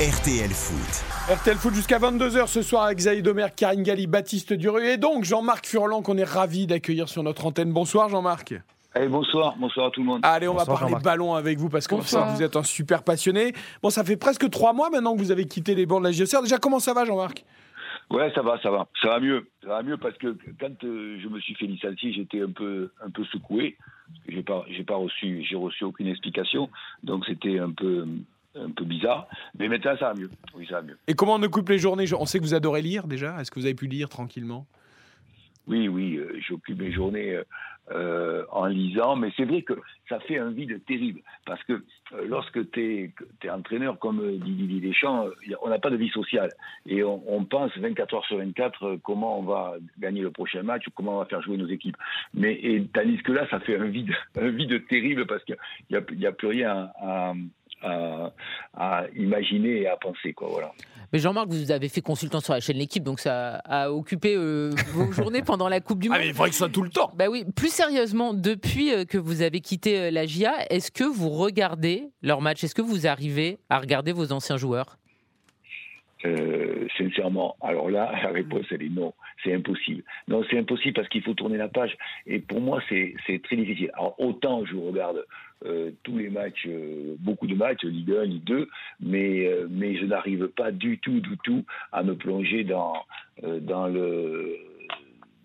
RTL Foot. RTL Foot jusqu'à 22h ce soir avec Zaïd Omer, Karine Galli, Baptiste Duru et donc Jean-Marc Furlan qu'on est ravi d'accueillir sur notre antenne. Bonsoir Jean-Marc. Allez, bonsoir, bonsoir à tout le monde. Allez, on va parler ballon avec vous parce que vous êtes un super passionné. Bon, ça fait presque trois mois maintenant que vous avez quitté les bancs de la JOCR. Déjà, comment ça va, Jean-Marc? Ouais, ça va, ça va, ça va mieux, ça va mieux parce que quand euh, je me suis fait licencier, j'étais un peu, un peu secoué. J'ai pas, j'ai pas reçu, j'ai reçu aucune explication, donc c'était un peu, un peu bizarre. Mais maintenant, ça va mieux. Oui, ça va mieux. Et comment on occupe les journées On sait que vous adorez lire déjà. Est-ce que vous avez pu lire tranquillement? Oui, oui, euh, j'occupe mes journées euh, euh, en lisant, mais c'est vrai que ça fait un vide terrible, parce que lorsque tu es, entraîneur comme dit Didier Deschamps, on n'a pas de vie sociale, et on, pense 24 heures sur 24 comment on va gagner le prochain match, ou comment on va faire jouer nos équipes. Mais et, tandis que là, ça fait un vide, un vide terrible, parce qu'il n'y a, y a, plus rien à à, imaginer et à penser. Quoi, voilà. Mais Jean-Marc, vous avez fait consultant sur la chaîne L'équipe, donc ça a occupé euh, vos journées pendant la Coupe du Monde. Ah, mais il faudrait que ça tout le temps. Bah oui, plus sérieusement, depuis euh, que vous avez quitté euh, la GIA, est-ce que vous regardez leur match? Est-ce que vous arrivez à regarder vos anciens joueurs? Sincèrement, alors là, la réponse, elle est non. C'est impossible. Non, c'est impossible parce qu'il faut tourner la page. Et pour moi, c'est très difficile. Alors, autant je regarde euh, tous les matchs, euh, beaucoup de matchs, Ligue 1, Ligue 2, mais, euh, mais je n'arrive pas du tout, du tout à me plonger dans, dans le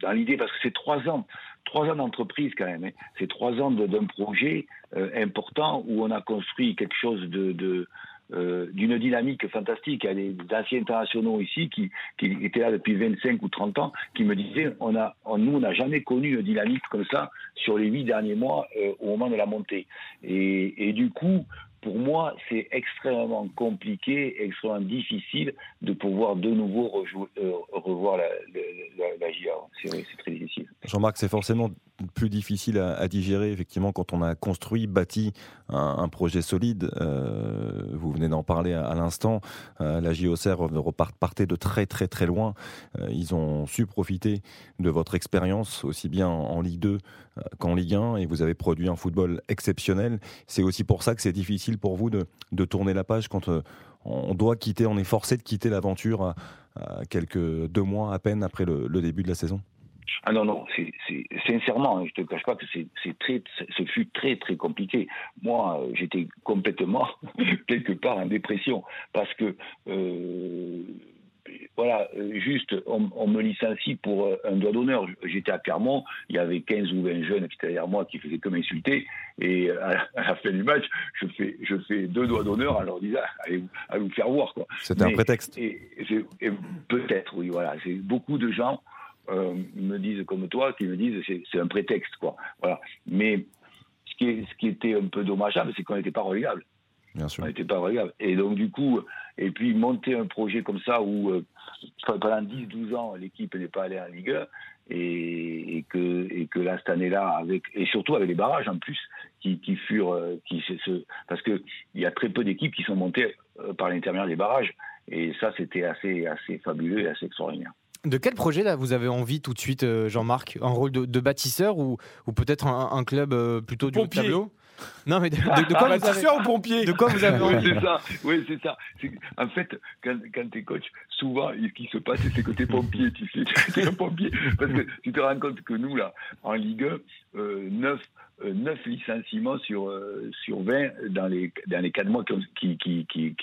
dans l'idée, parce que c'est trois ans, trois ans d'entreprise quand même, hein. c'est trois ans d'un projet important où on a construit quelque chose de euh, d'une dynamique fantastique. Il y a des anciens internationaux ici qui, étaient là depuis 25 ou 30 ans qui me disaient on a, nous, on n'a jamais connu une dynamique comme ça sur les huit derniers mois euh, au moment de la montée. Et, du coup, pour moi, c'est extrêmement compliqué, extrêmement difficile de pouvoir de nouveau euh, revoir la, la. C'est très difficile. Jean-Marc, c'est forcément plus difficile à, digérer, effectivement, quand on a construit, bâti un, projet solide. Euh, vous venez d'en parler à, l'instant. Euh, la JOCR repartait de très, très, très loin. ils ont su profiter de votre expérience, aussi bien en Ligue 2 qu'en Ligue 1, et vous avez produit un football exceptionnel. C'est aussi pour ça que c'est difficile pour vous de, tourner la page quand euh, on doit quitter, on est forcé de quitter l'aventure à, quelques deux mois à peine après le, début de la saison ah non, non, c'est, sincèrement, je ne te cache pas que c'est, très, ce fut très, très compliqué. Moi, euh, j'étais complètement, quelque part, en dépression, parce que euh, voilà, juste, on, me licencie pour euh, un doigt d'honneur. J'étais à Clermont, il y avait 15 ou 20 jeunes qui étaient derrière moi qui faisaient que m'insulter. Et à, la fin du match, je fais, je fais deux doigts d'honneur en leur disant allez, vous faire voir. C'était un prétexte. Et, peut-être, oui, voilà. Beaucoup de gens euh, me disent comme toi, qui me disent c'est un prétexte. Quoi. Voilà. Mais ce qui, ce qui était un peu dommageable, c'est qu'on n'était pas relégable. Bien sûr. On n'était pas relégable. Et donc, du coup, et puis monter un projet comme ça où euh, pendant 10-12 ans, l'équipe n'est pas allée en Ligue 1 et, que, et que là, cette année-là, avec, et surtout avec les barrages en plus, qui, qui furent. Euh, qui, ce, parce qu'il y a très peu d'équipes qui sont montées par l'intermédiaire des barrages. Et ça, c'était assez, assez fabuleux et assez extraordinaire. De quel projet là vous avez envie tout de suite, Jean-Marc? Un rôle de, bâtisseur ou, ou peut-être un, club plutôt du tableau? Non, mais de, quoi vous avez... pompier? De quoi vous avez envie C'est ça, oui, c'est ça. En fait, quand, quand tu es coach, souvent, ce qui se passe, c'est que tu es pompier, tu sais, tu es un pompier. Parce que tu te rends compte que nous, là, en Ligue 1, euh, 9, 9 euh, licenciements sur, euh, sur 20 dans les, dans les 4 mois qui, qui, qui,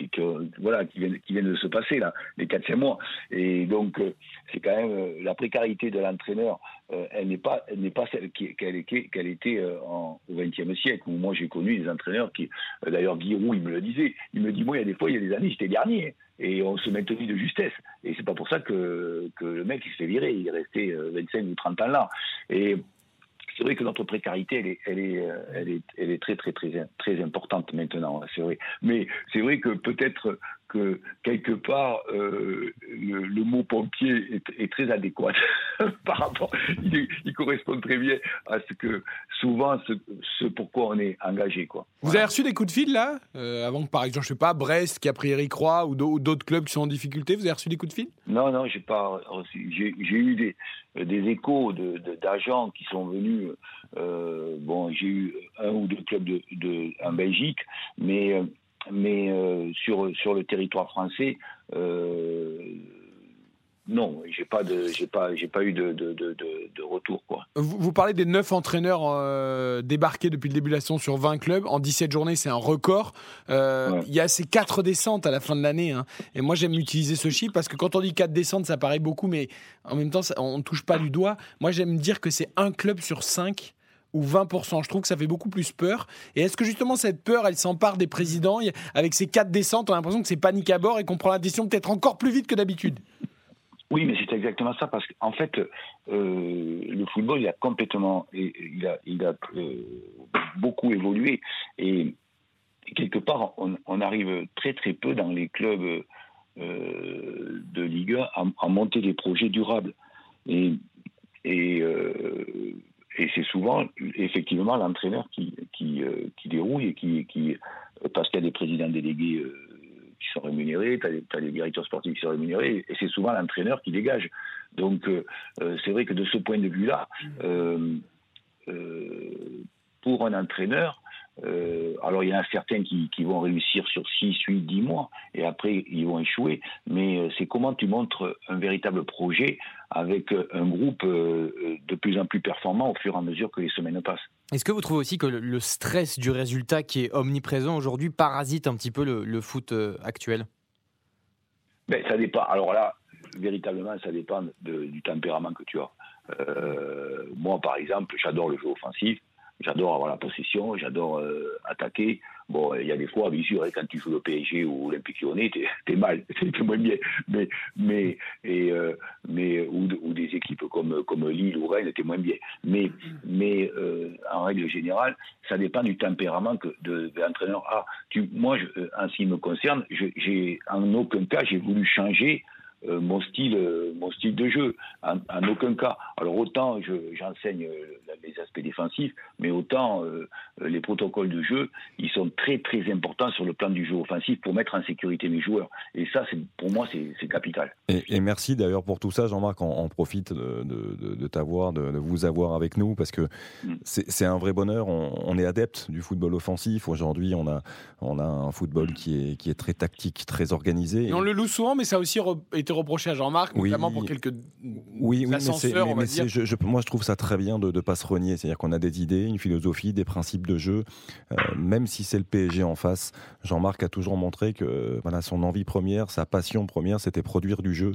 voilà, qui, viennent, qui viennent de se passer, là, les 4-5 mois. Et donc, euh, c'est quand même la précarité de l'entraîneur, elle n'est pas, n'est pas celle qu'elle qu'elle était au XXe siècle, où moi j'ai connu des entraîneurs qui, d'ailleurs Guirou, il me le disait, il me dit, moi, il y a des fois, il y a des années, j'étais dernier. Et on se maintenait de justesse. Et c'est pas pour ça que, que le mec il se fait virer, il est resté 25 ou 30 ans là. Et c'est vrai que notre précarité, elle est, elle est, euh, elle est, elle est très, très, très, très importante maintenant, c'est vrai. Mais c'est vrai que peut-être que quelque part, euh, le, mot pompier est, très adéquat par rapport. Il, correspond très bien à ce que souvent ce, pourquoi on est engagé. Quoi. Vous avez reçu des coups de fil là euh, Avant que par exemple, je sais pas, Brest qui a pris Eric Roy ou d'autres clubs qui sont en difficulté, vous avez reçu des coups de fil? Non, non, j'ai pas reçu. J'ai eu des, des échos d'agents de, qui sont venus. Euh, bon, j'ai eu un ou deux clubs de, en Belgique, mais mais sur, sur le territoire français, non, j'ai pas de, j'ai pas, j'ai pas eu de, de, de, de retour quoi. Vous, vous, parlez des neuf entraîneurs euh, débarqués depuis le début de la saison sur 20 clubs en 17 journées, c'est un record. Euh, il y a ces quatre descentes à la fin de l'année, hein. et moi j'aime utiliser ce chiffre parce que quand on dit quatre descentes, ça paraît beaucoup, mais en même temps, on ne touche pas du doigt. Moi j'aime dire que c'est un club sur cinq ou 20%. Je trouve que ça fait beaucoup plus peur. Et est-ce que justement cette peur, elle s'empare des présidents Avec ces quatre descentes, on a l'impression que c'est panique à bord et qu'on prend la décision peut-être encore plus vite que d'habitude? Oui, mais c'est exactement ça, parce qu'en fait, euh, le football, il a complètement, il a, il a euh, beaucoup évolué, et quelque part, on, arrive très très peu dans les clubs euh, de Ligue 1 à, monter des projets durables. Et, et, et c'est souvent, effectivement, l'entraîneur qui, qui, qui, dérouille et qui, qui parce qu'il y a des présidents délégués qui sont rémunérés, tu as, les directeurs sportifs qui sont rémunérés, et c'est souvent l'entraîneur qui dégage. Donc euh, euh, c'est vrai que de ce point de vue-là, mmh. euh, pour un entraîneur, euh, alors il y en a certains qui, vont réussir sur 6, 8, 10 mois et après ils vont échouer. Mais euh, c'est comment tu montres un véritable projet avec euh, un groupe de plus en plus performant au fur et à mesure que les semaines passent. Est-ce que vous trouvez aussi que le stress du résultat qui est omniprésent aujourd'hui parasite un petit peu le, foot actuel? Ben, Ça dépend. Alors là, véritablement, ça dépend du tempérament que tu as. moi, par exemple, j'adore le jeu offensif. J'adore avoir la possession, j'adore euh, attaquer. Bon, il y a des fois, bien sûr, hein, quand tu joues le PSG ou l'Olympique Lyonnais, t'es es mal, t'es moins bien. Mais, mais, et, euh, mais ou, des équipes comme, comme Lille ou Rennes, t'es moins bien. Mais, mais euh, en règle générale, ça dépend du tempérament que de, l'entraîneur. Ah, tu, moi, je, en ce qui me concerne, j'ai en aucun cas j'ai voulu changer euh, mon style, euh, mon style de jeu, en, aucun cas. Alors autant j'enseigne euh, les aspects défensifs, mais autant les protocoles de jeu, ils sont très très importants sur le plan du jeu offensif pour mettre en sécurité mes joueurs. Et ça, c'est pour moi, c'est capital. Et, merci d'ailleurs pour tout ça, Jean-Marc. On, profite de, de, de t'avoir, de, vous avoir avec nous, parce que mm. c'est un vrai bonheur. On, est adepte du football offensif. Aujourd'hui, on a, on a un football qui est, qui est très tactique, très organisé. on le loue souvent, mais ça a aussi été reproché à Jean-Marc, notamment pour quelques oui, oui mais, Je, moi, je trouve ça très bien de ne pas se renier. C'est-à-dire qu'on a des idées, une philosophie, des principes de jeu. Euh, même si c'est le PSG en face, Jean-Marc a toujours montré que voilà, son envie première, sa passion première, c'était produire du jeu.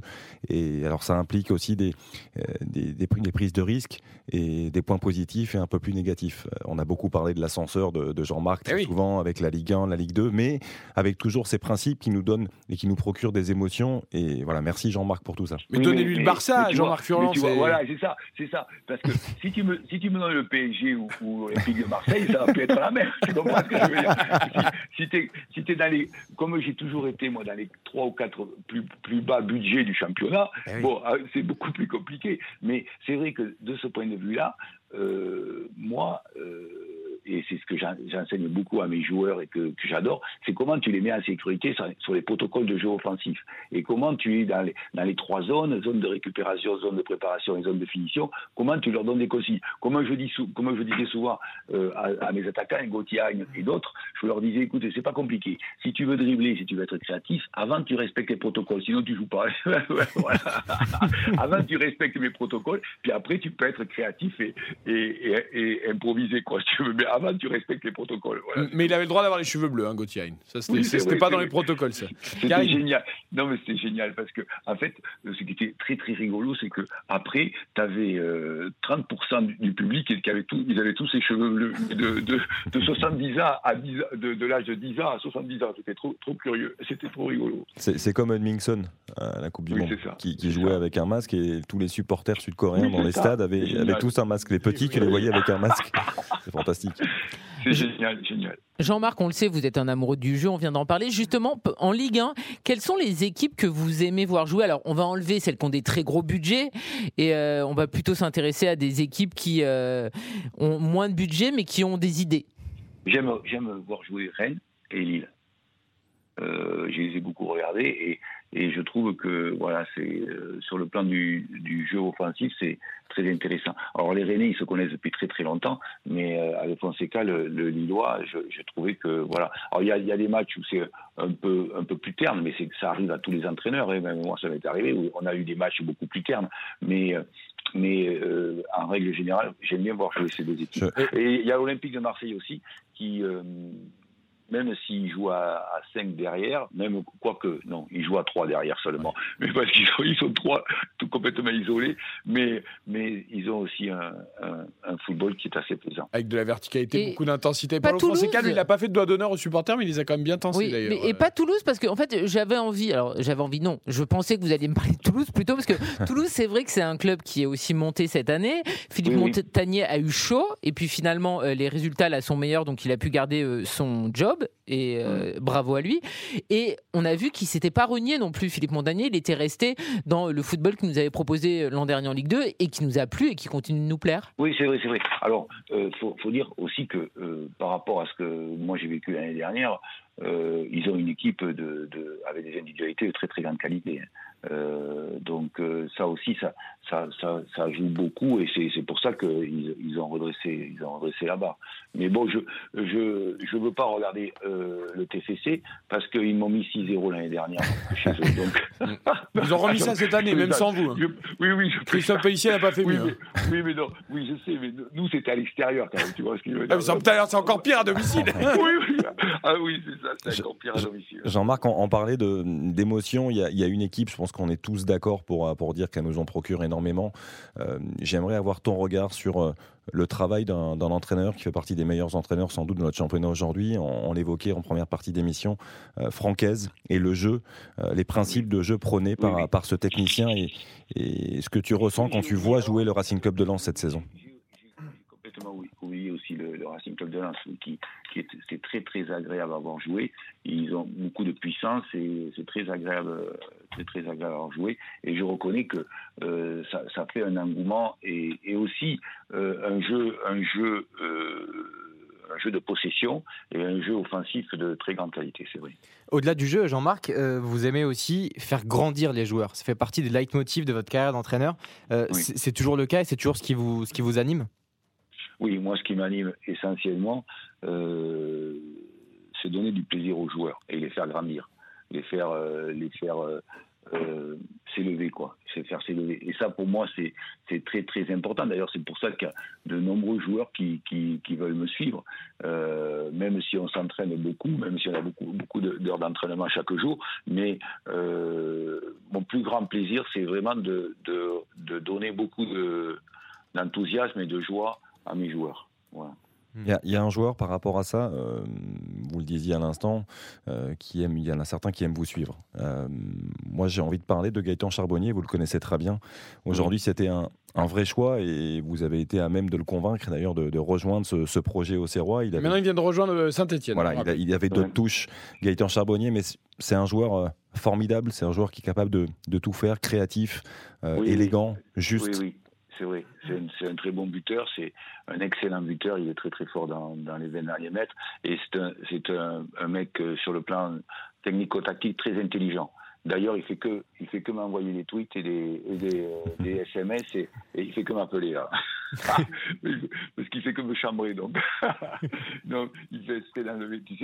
Et alors, ça implique aussi des, euh, des, des, prises de risques et des points positifs et un peu plus négatifs. Euh, on a beaucoup parlé de l'ascenseur de, Jean-Marc, eh très souvent avec la Ligue 1, la Ligue 2, mais avec toujours ces principes qui nous donnent et qui nous procurent des émotions. Et voilà, merci Jean-Marc pour tout ça. Mais donnez-lui le Barça, Jean-Marc Furlan. Voilà, c'est ça, c'est ça. Parce que si tu me, si tu me donnes le PSG ou, ou de Marseille, ça va plus être la mer. Tu comprends ce que je veux dire? Si, si tu es, dans les, comme j'ai toujours été moi dans les trois ou quatre plus, plus bas budgets du championnat, eh bon, euh, c'est beaucoup plus compliqué. Mais c'est vrai que de ce point de vue-là, euh, moi. Euh, et c'est ce que j'enseigne beaucoup à mes joueurs et que, j'adore, c'est comment tu les mets en sécurité sur, les protocoles de jeu offensif. Et comment tu es dans les, trois zones, zone de récupération, zone de préparation et zone de finition, comment tu leur donnes des consignes. Comme je, dis disais souvent euh, à, mes attaquants, Gauthier et d'autres, je leur disais, écoute, c'est pas compliqué. Si tu veux dribbler, si tu veux être créatif, avant tu respectes les protocoles, sinon tu joues pas. avant tu respectes mes protocoles, puis après tu peux être créatif et, et, improviser, quoi, si tu veux. Mais avant, tu respectes les protocoles. Mais il avait le droit d'avoir les cheveux bleus, hein, Gauthier. Ça, c'était pas dans les protocoles, ça. C'était génial. Non, mais c'était génial parce que, en fait, ce qui était très, très rigolo, c'est que après, tu avais 30% du, public qui avait tout, ils avaient tous ces cheveux bleus de, de, de 70 ans à 10, de, de l'âge de 10 ans à 70 ans. C'était trop, trop curieux. C'était trop rigolo. C'est comme Edmingson à la Coupe du Monde, qui, jouait avec un masque et tous les supporters sud-coréens dans les stades avaient, avaient tous un masque. Les petits, tu les voyais avec un masque. C'est fantastique. C'est génial, génial. Jean-Marc, on le sait, vous êtes un amoureux du jeu, on vient d'en parler. Justement, en Ligue 1, quelles sont les équipes que vous aimez voir jouer? Alors, on va enlever celles qui ont des très gros budgets et euh, on va plutôt s'intéresser à des équipes qui euh, ont moins de budget mais qui ont des idées. J'aime voir jouer Rennes et Lille. Je les ai beaucoup regardés et, et je trouve que voilà, c'est sur le plan du, du jeu offensif, c'est très intéressant. Alors les Rennais, ils se connaissent depuis très très longtemps, mais avec Fonseca, le, le Lillois, je, je, trouvais que voilà. Alors il y a, y a, des matchs où c'est un peu un peu plus terne, mais c'est ça arrive à tous les entraîneurs. Et hein. même moi, ça m'est arrivé où on a eu des matchs beaucoup plus ternes, mais mais euh, en règle générale, j'aime bien voir jouer ces deux équipes. Et il y a l'Olympique de Marseille aussi, qui, euh, même s'il joue à, 5 derrière, même quoique, non, il joue à 3 derrière seulement, mais parce qu'ils sont, ils sont trois tout complètement isolés, mais, mais ils ont aussi un, un, football qui est assez plaisant. Avec de la verticalité, beaucoup d'intensité. Pas Toulouse. lui, il n'a pas fait de doigt d'honneur aux supporters, mais il les a quand même bien tensés oui, d'ailleurs. et pas Toulouse, parce que en fait, j'avais envie, alors j'avais envie, non, je pensais que vous alliez me parler de Toulouse plutôt, parce que Toulouse, c'est vrai que c'est un club qui est aussi monté cette année. Philippe Montagnier a eu chaud, et puis finalement, euh, les résultats là sont meilleurs, donc il a pu garder euh, son job et euh, bravo à lui. Et on a vu qu'il s'était pas renié non plus, Philippe Montagnier. Il était resté dans le football qu'il nous avait proposé l'an dernier en Ligue 2 et qui nous a plu et qui continue de nous plaire. Oui, c'est vrai, c'est vrai. Alors, il euh, faut, faut, dire aussi que euh, par rapport à ce que moi j'ai vécu l'année dernière, ils ont une équipe de, de, avec des individualités de très très grande qualité. Hein. Euh, donc euh, ça aussi, ça, ça, ça, ça, joue beaucoup et c'est pour ça qu'ils ils ont redressé, ils ont redressé la barre. Mais bon, je je je veux pas regarder euh, le TFC parce qu'ils m'ont mis 6-0 l'année dernière chez eux. Donc... ils ont remis ça cette année, même sans vous. Hein. oui, oui. Je... Christophe Pellissier n'a pas fait oui, mieux. Mais, oui, mais non, oui, je sais, mais nous c'était à l'extérieur quand même. Tu vois ce qu'il veut dire C'est encore pire à domicile. oui, oui. Ah oui, c'est ça, c'est encore pire à domicile. Jean-Marc, on, on, parlait d'émotion. Il y, a, il y a une équipe, je pense qu'on est tous d'accord pour, pour dire qu'elle nous en procure énormément. Euh, j'aimerais avoir ton regard sur euh, le travail d'un entraîneur qui fait partie des meilleurs entraîneurs sans doute de notre championnat aujourd'hui. On, l'évoquait en première partie d'émission, euh, Francaise et le jeu, les principes de jeu prônés par, par ce technicien et, et ce que tu ressens quand tu vois jouer le Racing Club de Lens cette saison? Oui. aussi le, Racing Club de Lens, qui, qui est, très très agréable à avoir joué. Ils ont beaucoup de puissance et c'est très agréable, très très agréable à avoir joué. Et je reconnais que euh, ça, ça, fait un engouement et, et aussi euh, un jeu, un jeu. Euh, un jeu de possession et un jeu offensif de très grande qualité, c'est vrai. Au-delà du jeu, Jean-Marc, vous aimez aussi faire grandir les joueurs. Ça fait partie des leitmotifs de votre carrière d'entraîneur. C'est toujours le cas et c'est toujours ce qui vous, ce qui vous anime? Oui, moi, ce qui m'anime essentiellement, euh, c'est donner du plaisir aux joueurs et les faire grandir, les faire, euh, les faire euh, euh, s'élever, quoi. C'est faire s'élever. Et ça, pour moi, c'est c'est très très important. D'ailleurs, c'est pour ça qu'il y a de nombreux joueurs qui, qui, qui veulent me suivre, euh, même si on s'entraîne beaucoup, même si on a beaucoup beaucoup d'heures d'entraînement chaque jour. Mais euh, mon plus grand plaisir, c'est vraiment de, de, de donner beaucoup d'enthousiasme et de joie à mes joueurs. Il y, a, un joueur par rapport à ça, euh, vous le disiez à l'instant, euh, qui aime, il y en a certains qui aiment vous suivre. Euh, moi, j'ai envie de parler de Gaëtan Charbonnier, vous le connaissez très bien. Aujourd'hui, c'était un, vrai choix et vous avez été à même de le convaincre d'ailleurs de, rejoindre ce, projet au Serrois. Il Maintenant, il vient de rejoindre Saint-Etienne. Voilà, il, avait d'autres touches, Gaëtan Charbonnier, mais c'est un joueur formidable, c'est un joueur qui est capable de, tout faire, créatif, élégant, juste. Oui, c'est vrai. C'est un, très bon buteur, c'est un excellent buteur. Il est très très fort dans, les 20 derniers mètres. Et c'est un, un, mec euh, sur le plan technico-tactique très intelligent. D'ailleurs, il fait que, il fait que m'envoyer des tweets et des, des, SMS euh, et, et, il fait que m'appeler là. Parce qu'il fait que me chambrer donc. donc il fait dans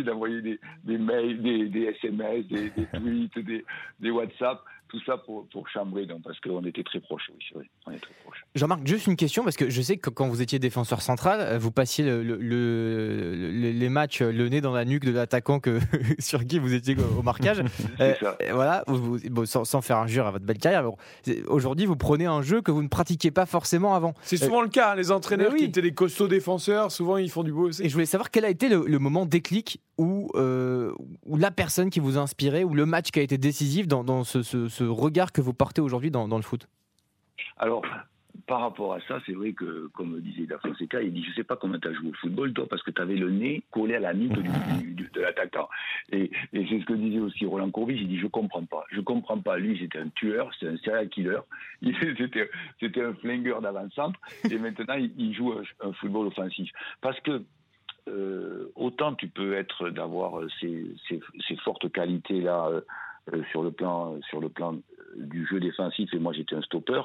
d'envoyer des, des, mails, des, des SMS, des, tweets, des, des WhatsApp tout ça pour, pour chambrer, donc, parce qu'on était très proches, oui, c'est vrai, on est très proches. Jean-Marc, juste une question, parce que je sais que quand vous étiez défenseur central, euh, vous passiez le, le, les matchs euh, le nez dans la nuque de l'attaquant que, sur qui vous étiez au marquage. euh, voilà, vous, bon, sans, sans, faire injure à votre belle carrière. Bon, Aujourd'hui, vous prenez un jeu que vous ne pratiquiez pas forcément avant. C'est souvent le cas, hein, les entraîneurs qui étaient des costauds défenseurs, souvent ils font du beau aussi. Et je voulais savoir quel a été le, moment déclic euh, où la personne qui vous a inspiré, ou le match qui a été décisif dans, ce, regard que vous portez aujourd'hui dans, le foot Alors, par rapport à ça, c'est vrai que, comme disait Da Fonseca, il dit Je sais pas comment tu as joué au football, toi, parce que tu avais le nez collé à la nuque de l'attaquant. Et, c'est ce que disait aussi Roland Courbis il dit Je comprends pas. Je comprends pas. Lui, c'était un tueur, c'était un serial killer, c'était un flingueur d'avant-centre, et maintenant, il, joue un, football offensif. Parce que autant tu peux être d'avoir ces, ces, fortes qualités là sur le plan sur le plan du jeu défensif et moi j'étais un stopper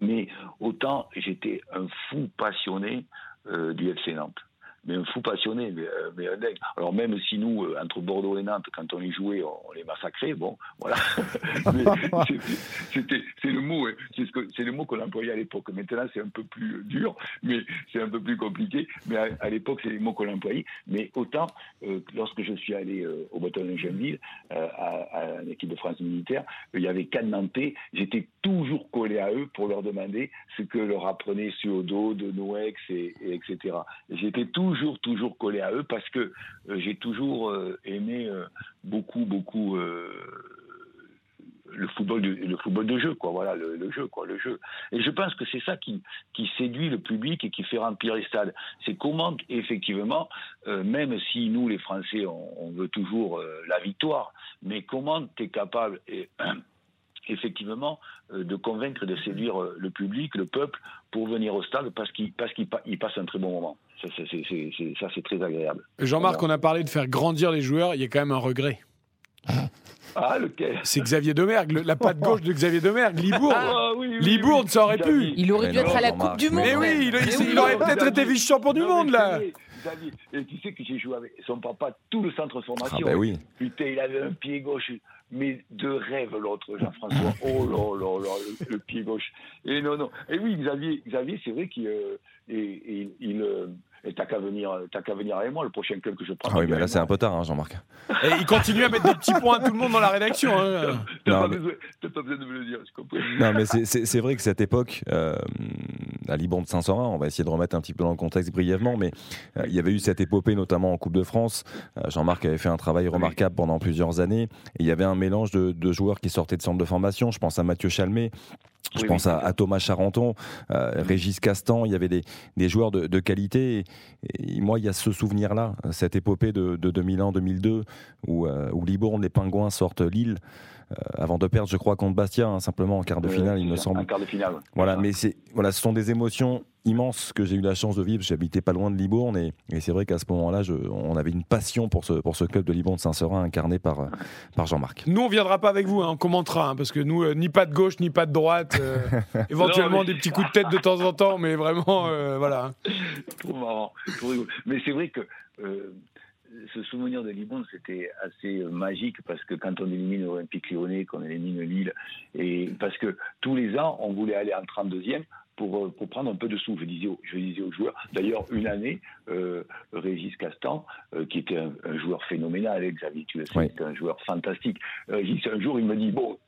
mais autant j'étais un fou passionné du FC Nantes mais un fou passionné, mais, euh, mais un dingue. Alors même si nous, euh, entre Bordeaux et Nantes, quand on y jouait, on, les massacrait, bon, voilà. c'est le mot, hein. c'est, ce le mot qu'on employait à l'époque. Maintenant, c'est un peu plus dur, mais c'est un peu plus compliqué. Mais à, l'époque, c'est les mots qu'on employait. Mais autant, euh, lorsque je suis allé au bataillon de Genville, à, à l'équipe de France militaire, il y avait quatre Nantais. J'étais toujours collé à eux pour leur demander ce que leur apprenait Suodo, de Noex, et etc. J'étais toujours toujours, toujours collé à eux parce que euh, j'ai toujours euh, aimé euh, beaucoup, beaucoup le football de, jeu quoi. Voilà le, jeu quoi le jeu. Et je pense que c'est ça qui qui séduit le public et qui fait remplir les stades. C'est comment effectivement même si nous les français on, veut toujours la victoire mais comment tu es capable effectivement de convaincre de séduire le public le peuple pour venir au stade parce qu'il parce qu'il passe un très bon moment ça, c'est très agréable. Jean-Marc, on a parlé de faire grandir les joueurs. Il y a quand même un regret. Ah, lequel? C'est Xavier Domergue, la patte gauche de Xavier Domergue, Libourne. Ah, Libourne, ça aurait pu. Il aurait dû être à la Coupe du Monde. Mais oui, il, aurait peut-être été vice-champion du monde, là. Xavier, et tu sais que j'ai joué avec son papa tout le centre de formation. Ah ben oui. Putain, il avait un pied gauche, mais de rêve l'autre, Jean-François. Oh là là là, le, pied gauche. Et non, non. Et oui, Xavier, Xavier c'est vrai qu'il euh, il, il, euh, et t'as qu'à venir, t'as qu'à venir avec moi le prochain club que je prends. Ah oui, mais là c'est un peu tard, hein, Jean-Marc. Et il continue à mettre des petits points à tout le monde dans la rédaction. Hein. T'as, pas, besoin, de me le dire, je comprends. Non, mais c'est, vrai que cette époque, euh, à Liban de Saint-Saurin, on va essayer de remettre un petit peu dans le contexte brièvement, mais euh, il y avait eu cette épopée notamment en Coupe de France. Euh, Jean-Marc avait fait un travail remarquable pendant plusieurs années. Et il y avait un mélange de, de, joueurs qui sortaient de centre de formation. Je pense à Mathieu Chalmé, je pense à, Thomas Charenton, euh, Régis Castan, il y avait des, des joueurs de, de qualité. Et, moi, il y a ce souvenir-là, cette épopée de, de 2001-2002, où, où Libourne, les Pingouins sortent Lille. Euh, avant de perdre, je crois, contre Bastia, hein, simplement en quart de finale, il me semble. En quart de finale. Voilà, mais c'est, voilà, ce sont des émotions immenses que j'ai eu la chance de vivre. J'habitais pas loin de Libourne et, c'est vrai qu'à ce moment-là, on avait une passion pour ce, pour ce club de Libourne Saint-Seurin incarné par, par Jean-Marc. Nous, on viendra pas avec vous, hein, on commentera, hein, parce que nous, euh, ni pas de gauche, ni pas de droite, euh, éventuellement des petits coups de tête de temps en temps, mais vraiment, voilà. Trop marrant. Mais c'est vrai que ce souvenir de Liban, c'était assez euh, magique parce que quand on élimine l'Olympique lyonnais, qu'on élimine Lille, et parce que tous les ans, on voulait aller en 32e pour, euh, pour prendre un peu de sous. Je disais, je disais aux joueurs, d'ailleurs, une année, euh, Régis Castan, qui était un, joueur phénoménal, Xavier, tu le sais, c'était un joueur fantastique. un jour, il me dit, bon,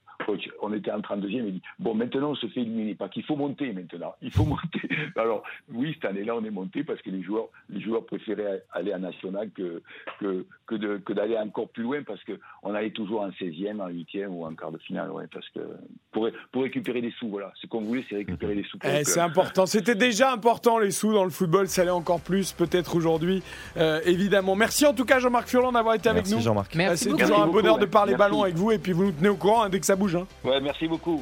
on était en 32e, il dit Bon, maintenant on se fait éliminer, pas qu'il faut monter maintenant, il faut monter. Alors, oui, cette année-là, on est monté parce que les joueurs, les joueurs préféraient aller en national que, que, que, d'aller encore plus loin parce qu'on allait toujours en 16e, en 8e ou en quart de finale. Ouais, parce que pour, pour récupérer des sous, voilà. Ce qu'on voulait, c'est récupérer des sous. Eh, c'est important. C'était déjà important les sous dans le football, ça allait encore plus peut-être aujourd'hui, euh, évidemment. Merci en tout cas, Jean-Marc Furlan, d'avoir été avec nous. Jean-Marc. c'est toujours un bonheur de parler ballon avec vous et puis vous nous tenez au courant hein, dès que ça bouge. Hein. Ouais, merci beaucoup.